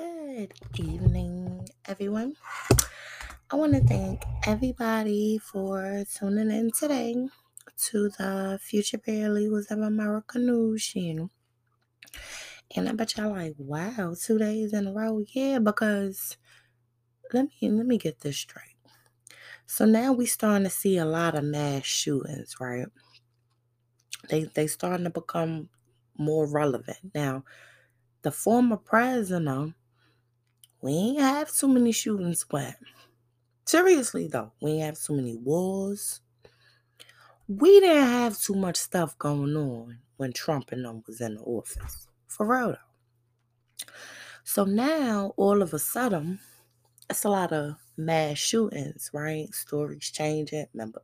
Good evening, everyone. I want to thank everybody for tuning in today to the Future Paralegals of America news channel. And I bet y'all like, wow, two days in a row. Yeah, because let me let me get this straight. So now we starting to see a lot of mass shootings, right? They they starting to become more relevant. Now, the former president, we ain't have too many shootings, but seriously though, we ain't have too many wars. We didn't have too much stuff going on when Trump and them was in the office. For real though. So now all of a sudden, it's a lot of mass shootings, right? Stories changing. Remember,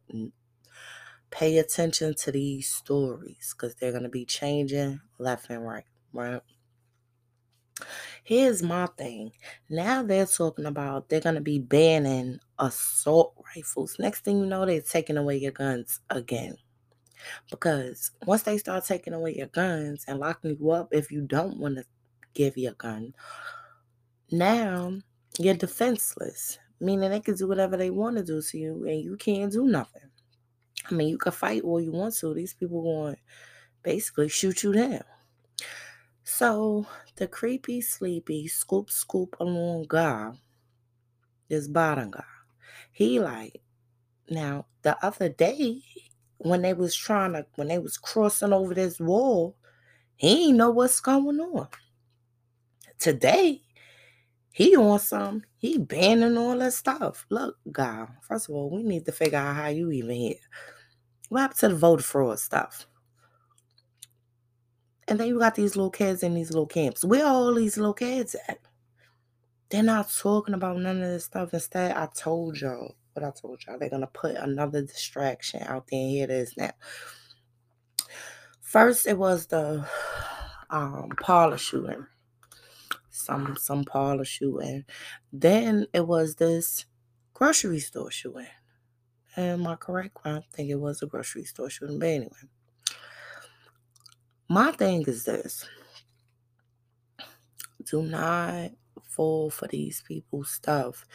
pay attention to these stories because they're to be changing left and right, right? Here's my thing. Now they're talking about they're going to be banning assault rifles. Next thing you know, they're taking away your guns again. Because once they start taking away your guns and locking you up if you don't want to give your gun, now you're defenseless. Meaning they can do whatever they want to do to you and you can't do nothing. I mean, you can fight all you want to. These people to basically shoot you down. So the creepy, sleepy, scoop, scoop along guy, this bottom guy, he like, now the other day when they was trying to, when they was crossing over this wall, he ain't know what's going on. Today, he on some, he banning all that stuff. Look, guy, first of all, we need to figure out how you even here. What happened to the voter fraud stuff? And then you got these little kids in these little camps. Where are all these little kids at? They're not talking about none of this stuff. Instead, I told y'all what I told y'all. They're gonna put another distraction out there. And here it is now. First, it was the um, parlor shooting. Some some parlor shooting. Then it was this grocery store shooting. Am I correct? I think it was a grocery store shooting. But anyway. My thing is this do not fall for these people's stuff.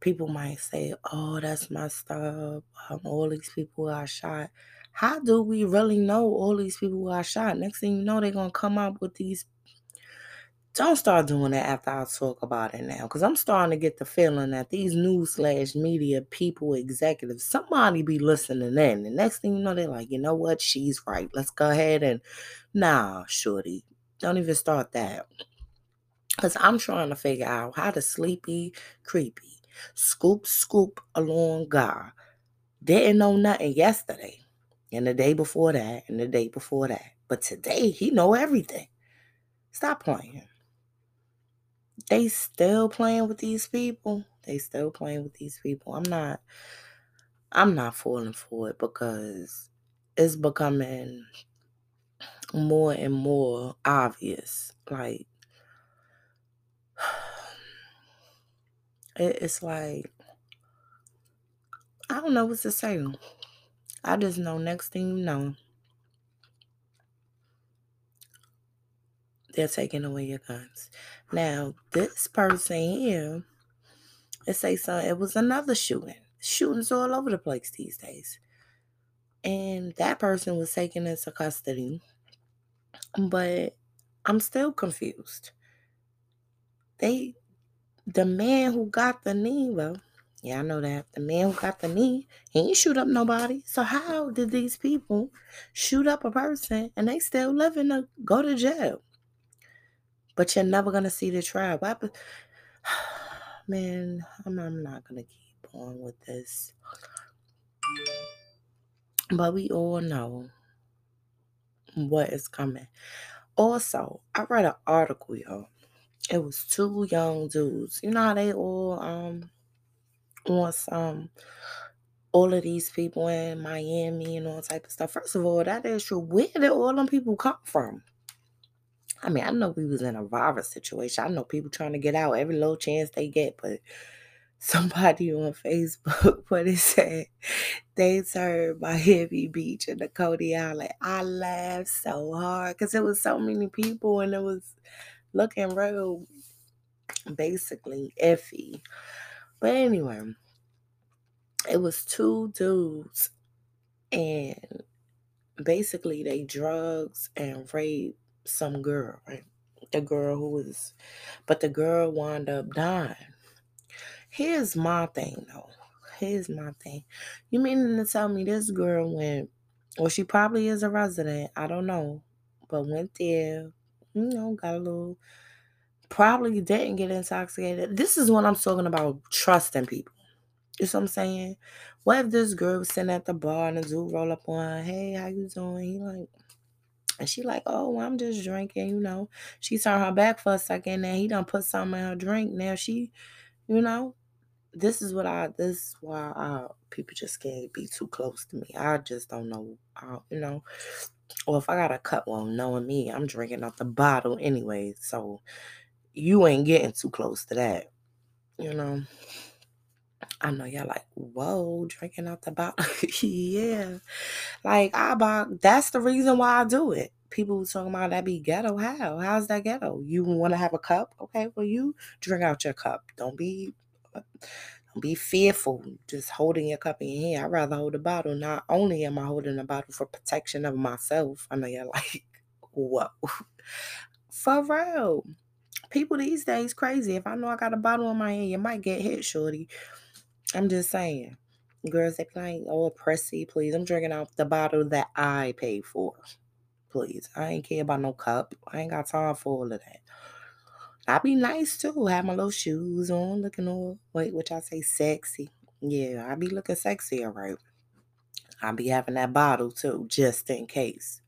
People might say, oh, that's my stuff. Um, all these people got shot. How do we really know all these people got shot? Next thing you know, they're going to come up with these. Don't start doing that after I talk about it now. Because I'm starting to get the feeling that these news slash media people, executives, somebody be listening in. The next thing you know, they're like, you know what? She's right. Let's go ahead and Nah, shorty. Don't even start that. Because I'm trying to figure out how to sleepy, creepy, scoop, scoop along God. Didn't know nothing yesterday. And the day before that, and the day before that. But today, he know everything. Stop playing. They still playing with these people. They still playing with these people. I'm not I'm not falling for it because it's becoming more and more obvious. Like, it's like, I don't know what to say. I just know next thing you know, they're taking away your guns. Now, this person here, it say so it was another shooting. Shootings all over the place these days. And that person was taken into custody but I'm still confused. They, the man who got the knee, well, yeah, I know that. The man who got the knee, he ain't shoot up nobody. So how did these people shoot up a person and they still living to go to jail? But you're never gonna see the trial. Man, I'm, I'm not gonna keep on with this. But we all know what is coming. Also, I read an article, y'all. It was two young dudes. You know they all um on some all of these people in Miami and all type of stuff. First of all, that is true. Where did all them people come from? I mean, I know we was in a virus situation. I know people trying to get out every little chance they get, but somebody on Facebook put it said they served by Heavy Beach into Coney Island. I laughed so hard because it was so many people and it was looking real basically iffy. But anyway, it was two dudes and basically they drugs and rape some girl, right? The girl who was but the girl wound up dying. Here's my thing though. Here's my thing. You meaning to tell me this girl went well, she probably is a resident, I don't know. But went there, you know, got a little probably didn't get intoxicated. This is what I'm talking about trusting people. You know what I'm saying? What if this girl was sitting at the bar and a dude roll up on her, hey, how you doing? He like, and she like, oh, I'm just drinking, you know. She turned her back for a second and he done put something in her drink. Now she, you know, this is what I, this is why I, people just can't be too close to me. I just don't know, I, you know. Or if I got a cut, well, knowing me, I'm drinking out the bottle anyway. So you ain't getting too close to that, you know. I know y'all like, whoa, drinking out the bottle. yeah. Like I buy that's the reason why I do it. People talking about that be ghetto. How? How's that ghetto? You wanna have a cup? Okay, well you drink out your cup. Don't be don't be fearful just holding your cup in your hand. I'd rather hold a bottle. Not only am I holding a bottle for protection of myself. I know you're like, whoa. For real. People these days crazy. If I know I got a bottle in my hand, you might get hit, shorty. I'm just saying. Girls, they like, oh, pressy, please. I'm drinking out the bottle that I paid for. Please. I ain't care about no cup. I ain't got time for all of that. I be nice too. Have my little shoes on, looking all wait, which I say sexy. Yeah, I be looking sexy, all right. I be having that bottle too, just in case.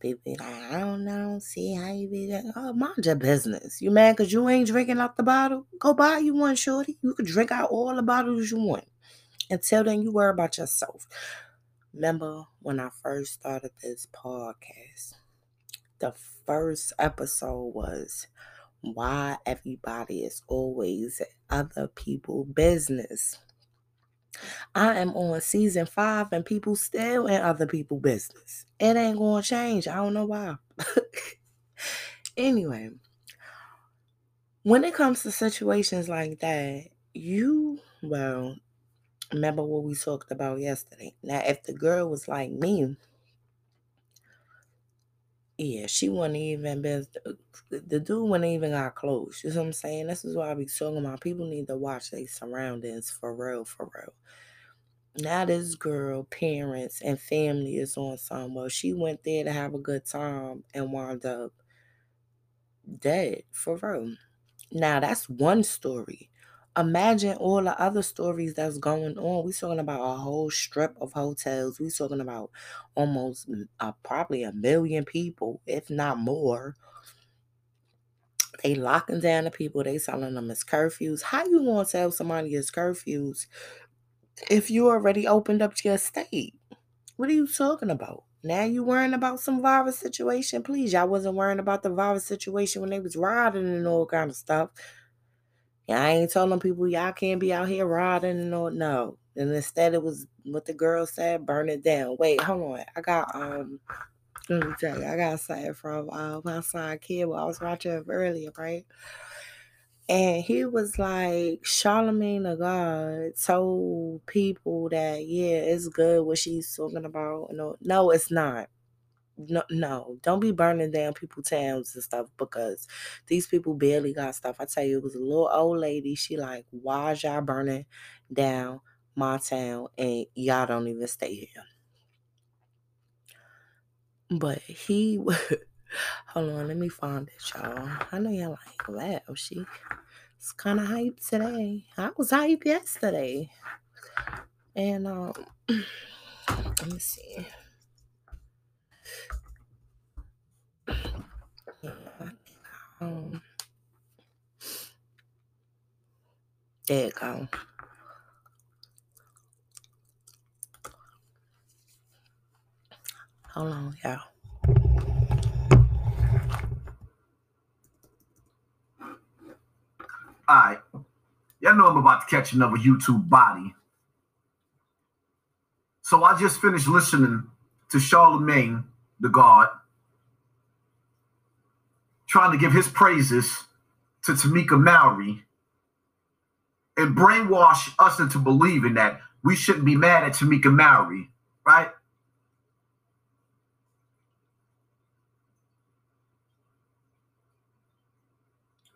People be like, I don't know, see how you be that. Oh, mind your business. You mad because you ain't drinking out the bottle? Go buy you one, shorty. You can drink out all the bottles you want. Until then, you worry about yourself. Remember when I first started this podcast? The first episode was why everybody is always other people business. I am on season five and people still in other people business. It ain't gonna change. I don't know why. anyway, when it comes to situations like that, you well remember what we talked about yesterday. Now, if the girl was like me, yeah, she wouldn't even been uh, the dude wouldn't even got close. You know what I'm saying? This is why I be talking about people need to watch their surroundings for real, for real. Now this girl, parents and family is on somewhere. She went there to have a good time and wound up dead for real. Now that's one story. Imagine all the other stories that's going on. We're talking about a whole strip of hotels. We're talking about almost uh, probably a million people, if not more. They locking down the people. They telling them it's curfews. How you gonna tell somebody it's curfews if you already opened up your state? What are you talking about? Now you worrying about some virus situation? Please, y'all wasn't worrying about the virus situation when they was riding and all kind of stuff. Yeah, I ain't telling people y'all can't be out here riding and all. No, and instead it was what the girl said: burn it down. Wait, hold on. I got um. Let me tell you, I got something from uh, my son kid. I was watching earlier, right? And he was like, Charlemagne the God told people that, yeah, it's good what she's talking about. No, no, it's not. No, no, don't be burning down people's towns and stuff because these people barely got stuff. I tell you, it was a little old lady. She like, why y'all burning down my town and y'all don't even stay here? But he Hold on, let me find it, y'all. I know y'all like, wow, she it's kind of hype today. I was hype yesterday. And um let me see. Um, there you go. Hold on, y'all. All right. Y'all know I'm about to catch another YouTube body. So I just finished listening to Charlemagne, the God, trying to give his praises to Tamika Mallory and brainwash us into believing that we shouldn't be mad at Tamika Mallory, right?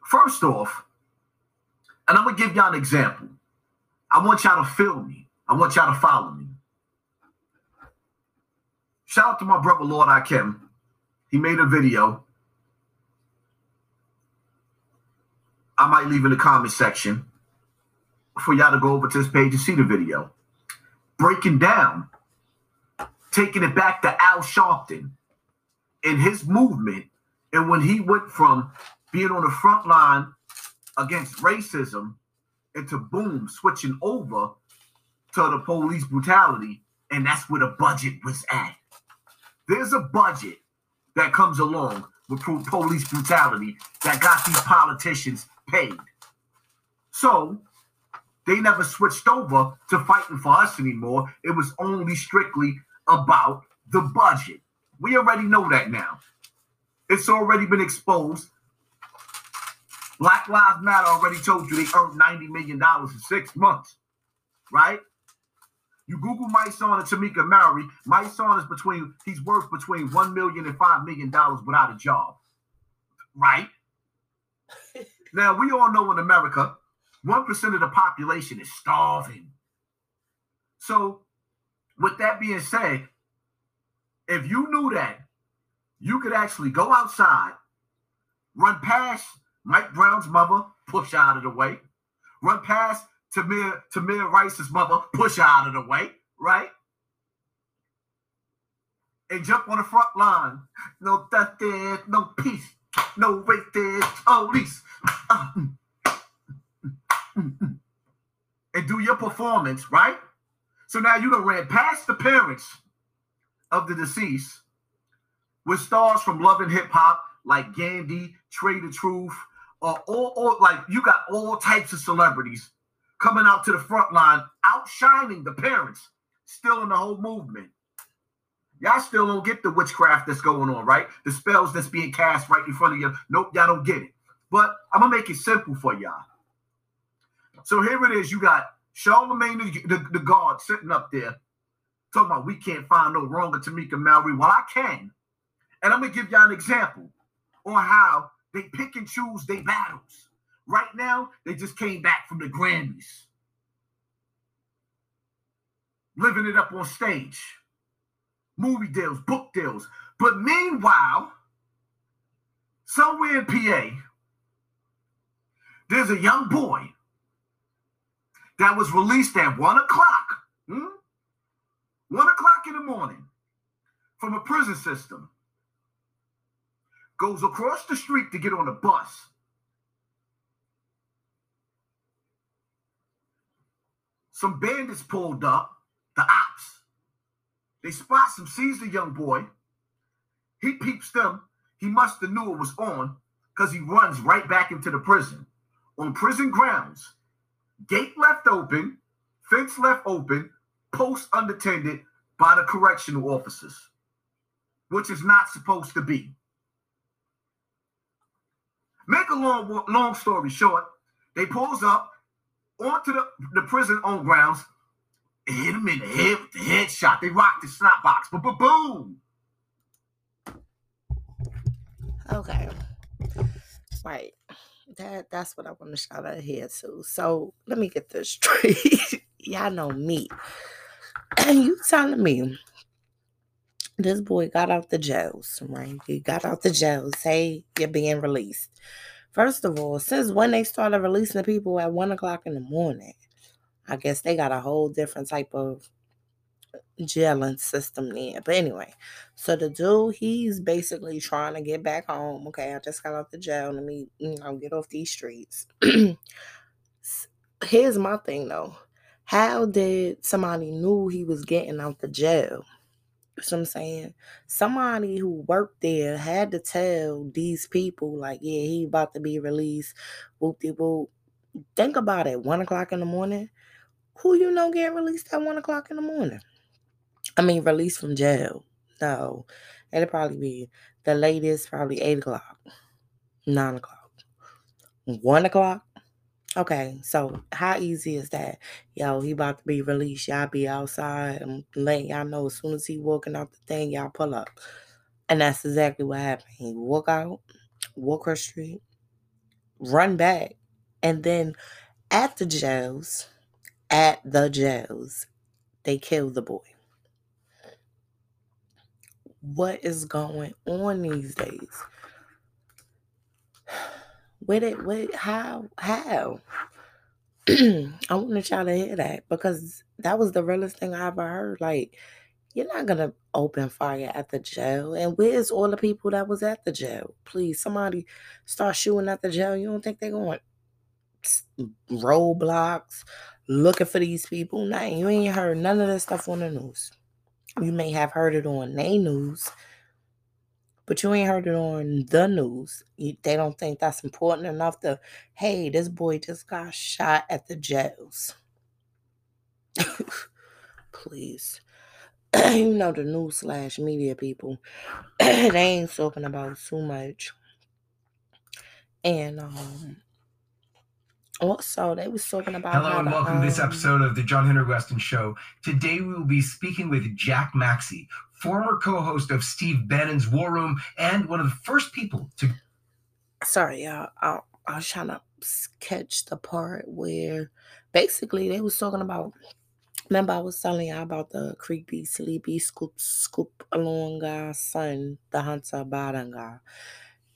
First off, and I'm gonna give y'all an example. I want y'all to feel me. I want y'all to follow me. Shout out to my brother Lord Akim. He made a video. I might leave in the comment section for y'all to go over to this page and see the video. Breaking down, taking it back to Al Sharpton and his movement, and when he went from being on the front line against racism into boom, switching over to the police brutality, and that's where the budget was at. There's a budget that comes along with police brutality that got these politicians paid. So they never switched over to fighting for us anymore. It was only strictly about the budget. We already know that now. It's already been exposed. Black Lives Matter already told you they earned $90 million in six months, right? You Google Mysonne and Tamika Mallory. Mysonne is between, he's worth between $1 million and $5 million without a job, right? now, we all know in America, 1% of the population is starving. So, with that being said, if you knew that, you could actually go outside, run past Mike Brown's mother, push out of the way, run past Tamir, Tamir Rice's mother, push her out of the way, right? And jump on the front line. No justice, no peace, no racist police. Uh, mm and do your performance, right? So now you done ran past the parents of the deceased with stars from Love and Hip Hop like Gandhi, Trae tha Truth, or all, all like you got all types of celebrities coming out to the front line, outshining the parents, still in the whole movement. Y'all still don't get the witchcraft that's going on, right? The spells that's being cast right in front of you. Nope, y'all don't get it. But I'm gonna make it simple for y'all. So here it is. You got Charlemagne the, the, the guard sitting up there talking about we can't find no wrong with Tamika Mallory. Well, I can. And I'm gonna give y'all an example on how they pick and choose their battles. Right now, they just came back from the Grammys. Living it up on stage. Movie deals, book deals. But meanwhile, somewhere in PA, there's a young boy that was released at one o'clock, hmm? one o'clock in the morning from a prison system, goes across the street to get on a bus. Some bandits pulled up, the ops. They spot some, sees the young boy. He peeps them. He must have knew it was on because he runs right back into the prison. On prison grounds, Gate left open, fence left open, post unattended by the correctional officers, which is not supposed to be. Make a long, long story short, they pulls up onto the, the prison on grounds hit him in the head with the headshot. They rocked the snot box, but boom. Okay. Right that that's what I want to shout out here to. So let me get this straight. Y'all know me. And you telling me this boy got out the jails, right? He got out the jails. Say you're being released. First of all, since when they started releasing the people at one o'clock in the morning, I guess they got a whole different type of jailing system there. But anyway, so the dude, he's basically trying to get back home. Okay, I just got out the jail. Let me, you know, get off these streets. Here's my thing though. How did somebody knew he was getting out the jail? What I'm saying? Somebody who worked there had to tell these people, like, yeah, he about to be released. Whoop de whoop. Think about it. One o'clock in the morning. Who you know get released at one o'clock in the morning? I mean, released from jail. No, it'll probably be the latest, probably eight o'clock, nine o'clock. One o'clock? Okay, so how easy is that? Yo, he about to be released. Y'all be outside. I'm letting y'all know as soon as he walking out the thing, y'all pull up. And that's exactly what happened. He walk out, walk her street, run back, and then at the jails, at the jails, they kill the boy. What is going on these days? With it, with how, how? I wanted y'all to hear that because that was the realest thing I ever heard. Like, you're not gonna open fire at the jail. And where's all the people that was at the jail? Please, somebody start shooting at the jail. You don't think they're going roadblocks looking for these people? Nah, you ain't heard none of this stuff on the news. You may have heard it on their news, but you ain't heard it on the news. You, they don't think that's important enough to, hey, this boy just got shot at the jails. Please. you know the news slash media people, they ain't talking about too much. And um also they was talking about Hello and welcome to this um, episode of the John-Henry Westen Show. Today we will be speaking with Jack Maxey, former co-host of Steve Bannon's War Room and one of the first people to sorry, y'all. I, I was trying to catch the part where basically they was talking about. Remember, I was telling y'all about the creepy, sleepy, scoop, scoop along guy's son, the Hunter Biden guy.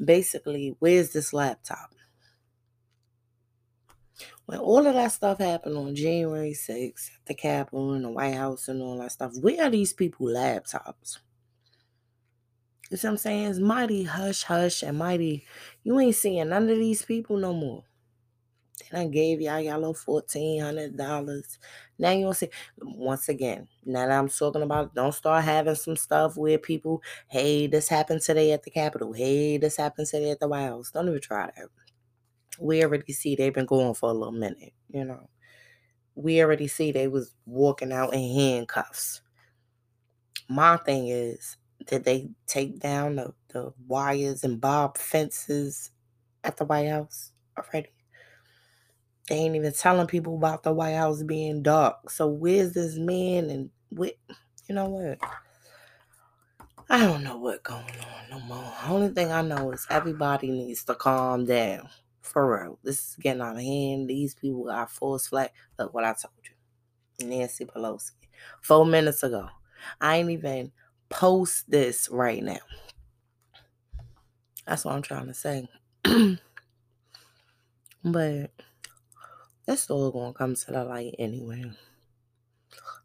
Basically, where's this laptop? When all of that stuff happened on January 6th, at the Capitol and the White House and all that stuff, where are these people laptops? You see what I'm saying? It's mighty hush hush and mighty. You ain't seeing none of these people no more. They I gave y'all y'all fourteen hundred dollars. Now you don't see once again. Now that I'm talking about, don't start having some stuff where people, hey, this happened today at the Capitol. Hey, this happened today at the White House. Don't even try that. We already see they've been going for a little minute. You know, we already see they was walking out in handcuffs. My thing is, did they take down the, the wires and bob fences at the White House already? They ain't even telling people about the White House being dark. So where's this man and what you know what? I don't know what going on no more. Only thing I know is everybody needs to calm down. For real. This is getting out of hand. These people got force flag. Look what I told you. Nancy Pelosi. Four minutes ago. I ain't even post this right now. That's what I'm trying to say. but it's all gonna come to the light anyway.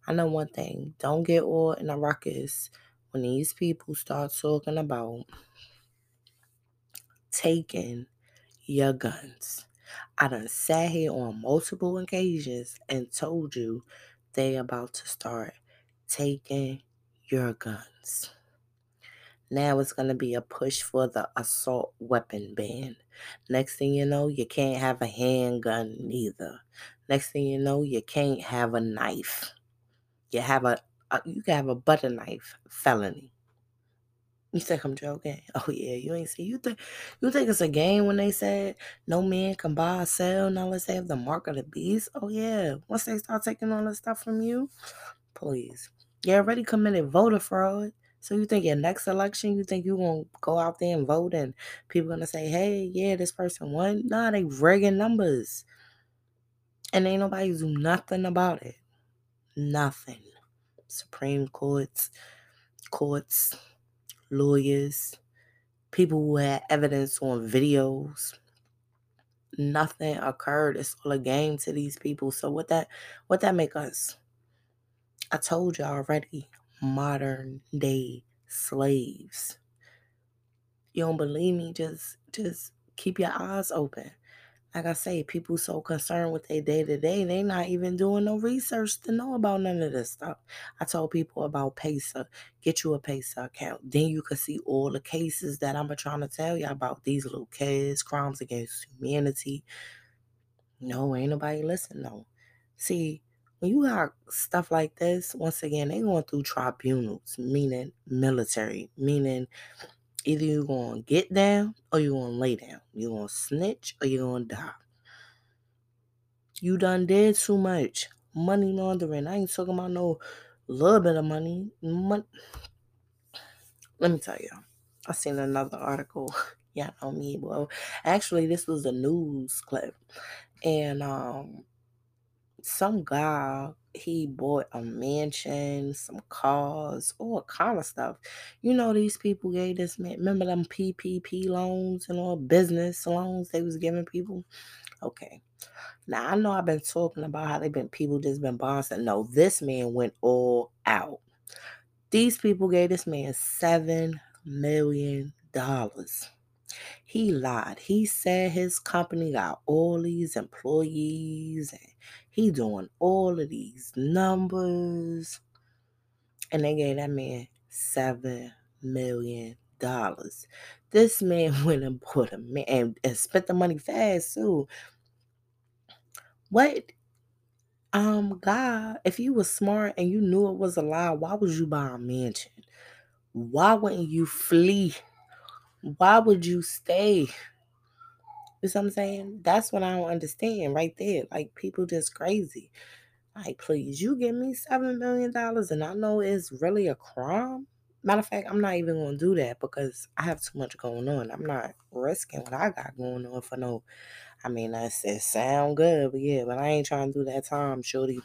I know one thing. Don't get all in a ruckus when these people start talking about taking your guns. I done sat here on multiple occasions and told you they about to start taking your guns. Now it's gonna be a push for the assault weapon ban. Next thing you know, you can't have a handgun neither. Next thing you know, you can't have a knife. You have a, a you can have a butter knife felony. You think I'm joking? Oh yeah, you ain't see you think you think it's a game when they said no man can buy or sell unless they have the mark of the beast? Oh yeah. Once they start taking all this stuff from you, please. You already committed voter fraud. So you think your next election, you think you gonna go out there and vote and people gonna say, hey, yeah, this person won? Nah, they rigging numbers. And ain't nobody do nothing about it. Nothing. Supreme Courts, courts, lawyers, people who had evidence on videos. Nothing occurred. It's all a game to these people. So what that what that make us? I told you already, modern day slaves. You don't believe me? Just just keep your eyes open. Like I say, people so concerned with their day to day, they not even doing no research to know about none of this stuff. I told people about PACER. Get you a PACER account. Then you can see all the cases that I'm trying to tell you about. These little kids, crimes against humanity. No, ain't nobody listen though. See, when you got stuff like this, once again, they going through tribunals, meaning military, meaning Either you're going to get down or you're going to lay down. You're going to snitch or you're going to die. You done did too much. Money laundering. I ain't talking about no little bit of money. Mon- Let me tell you. I seen another article. yeah, know me. Well, actually, this was a news clip. And um some guy he bought a mansion, some cars, all kind of stuff. You know, these people gave this man. Remember them PPP loans and all business loans they was giving people. Okay, now I know I've been talking about how they've been people just been bouncing. No, this man went all out. These people gave this man seven million dollars. He lied. He said his company got all these employees and he doing all of these numbers. And they gave that man seven million dollars. This man went and bought a man and, and spent the money fast too. What um God, if you was smart and you knew it was a lie, why would you buy a mansion? Why wouldn't you flee? Why would you stay? You see what I'm saying? That's what I don't understand right there. Like people just crazy. Like, please, you give me seven million dollars and I know it's really a crime. Matter of fact, I'm not even gonna do that because I have too much going on. I'm not risking what I got going on for no. I mean, I said sound good, but yeah, but I ain't trying to do that time, shorty.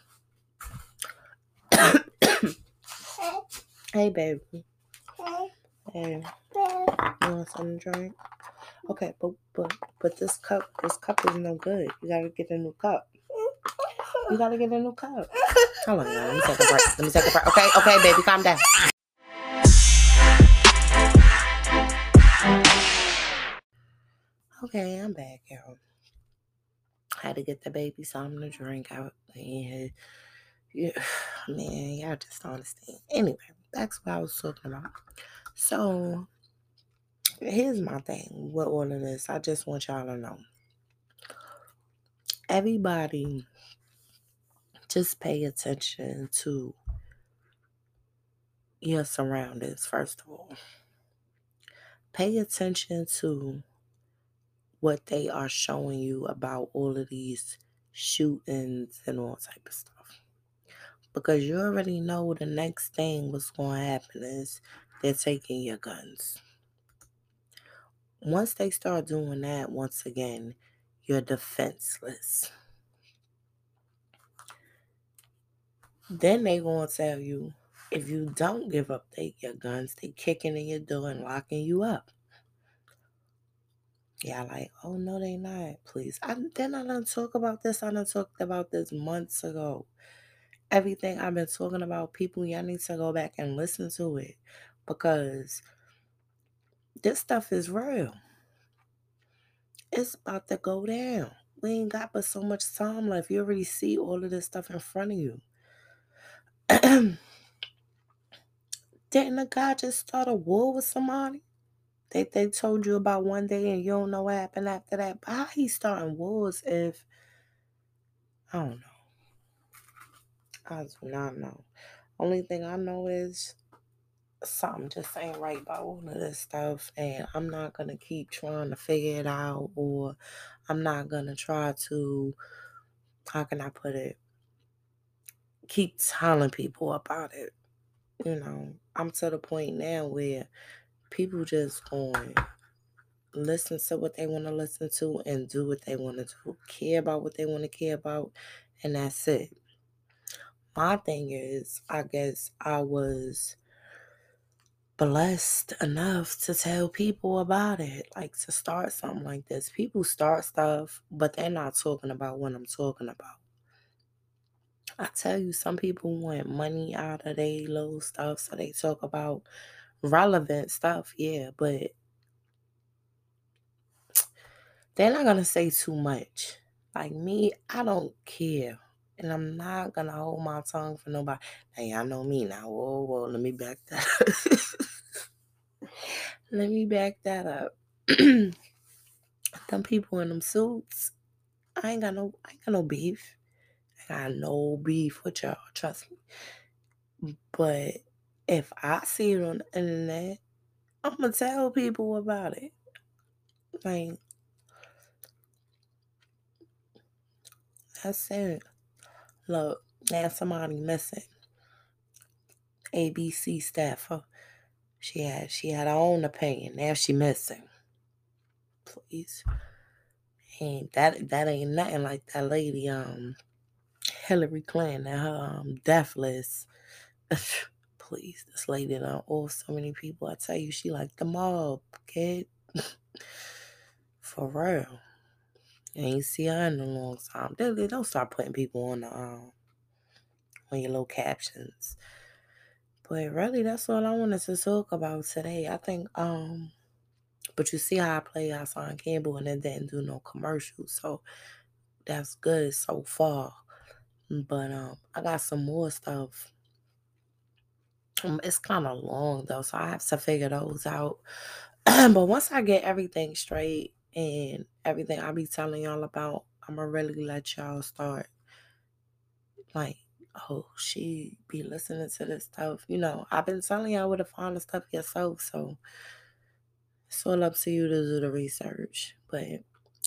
hey, baby. Hey, you want something to drink? Okay, but but but this cup, this cup is no good. You gotta get a new cup. You gotta get a new cup. Hold on. Let me take a break. Let me take a break. Okay, okay, baby, calm down. Okay, I'm back, y'all. Had to get the baby something to drink out. And yeah, man, y'all just don't understand. Anyway, that's what I was talking about. So here's my thing with all of this. I just want y'all to know. Everybody just pay attention to your surroundings, first of all. Pay attention to what they are showing you about all of these shootings and all type of stuff. Because you already know the next thing what's going to happen is they're taking your guns. Once they start doing that, once again, you're defenseless. Then they gonna tell you if you don't give up they, your guns, they kicking in your door and locking you up. Yeah, like, oh no, they not. Please. I then I done talk about this. I done talked about this months ago. Everything I've been talking about, people, y'all need to go back and listen to it. Because this stuff is real. It's about to go down. We ain't got but so much time left. You already see all of this stuff in front of you. Didn't a guy just start a war with somebody? They they told you about one day and you don't know what happened after that. But how he starting wars if I don't know. I do not know. Only thing I know is something just ain't right about all of this stuff and I'm not gonna keep trying to figure it out or I'm not gonna try to how can I put it? Keep telling people about it. You know, I'm to the point now where people just going listen to what they want to listen to and do what they want to do, care about what they want to care about, and that's it. My thing is, I guess I was blessed enough to tell people about it, like to start something like this. People start stuff, but they're not talking about what I'm talking about. I tell you, some people want money out of their little stuff, so they talk about relevant stuff, yeah, but they're not gonna say too much. Like me, I don't care. And I'm not gonna hold my tongue for nobody. Now y'all know me now. Whoa, whoa, let me back that up. let me back that up. them people in them suits, I ain't got no I ain't got no beef. I got no beef with y'all, trust me. But if I see it on the internet, I'm gonna tell people about it. Like that's it. Look, now somebody missing. ABC staffer. She had she had her own opinion. Now she missing. Please. And that that ain't nothing like that lady, um, Hillary Clinton and her um death list. Please, this lady done off so many people. I tell you, she like the mob, kid. For real. I ain't see her in a long time. They, don't start putting people on the um on your little captions. But really, that's all I wanted to talk about today. I think, um, but you see how I play Hassan Campbell and it didn't do no commercials, so that's good so far. But um, I got some more stuff. Um, it's kind of long though, so I have to figure those out. but once I get everything straight and everything I be telling y'all about, I'm gonna really let y'all start like oh, she be listening to this stuff. You know, I've been telling y'all where to find the stuff yourself, so it's all up to you to do the research. But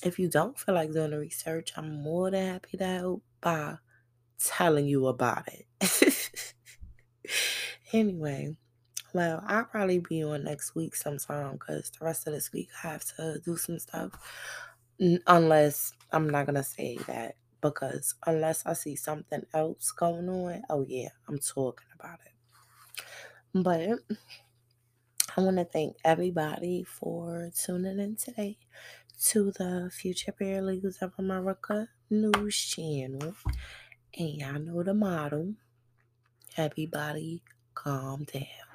if you don't feel like doing the research, I'm more than happy to help by telling you about it. anyway, well, I'll probably be on next week sometime because the rest of this week I have to do some stuff. Unless I'm not gonna say that because unless I see something else going on, oh yeah, I'm talking about it. But I want to thank everybody for tuning in today to the Future Paralegals of America news channel. And y'all know the motto everybody calm down.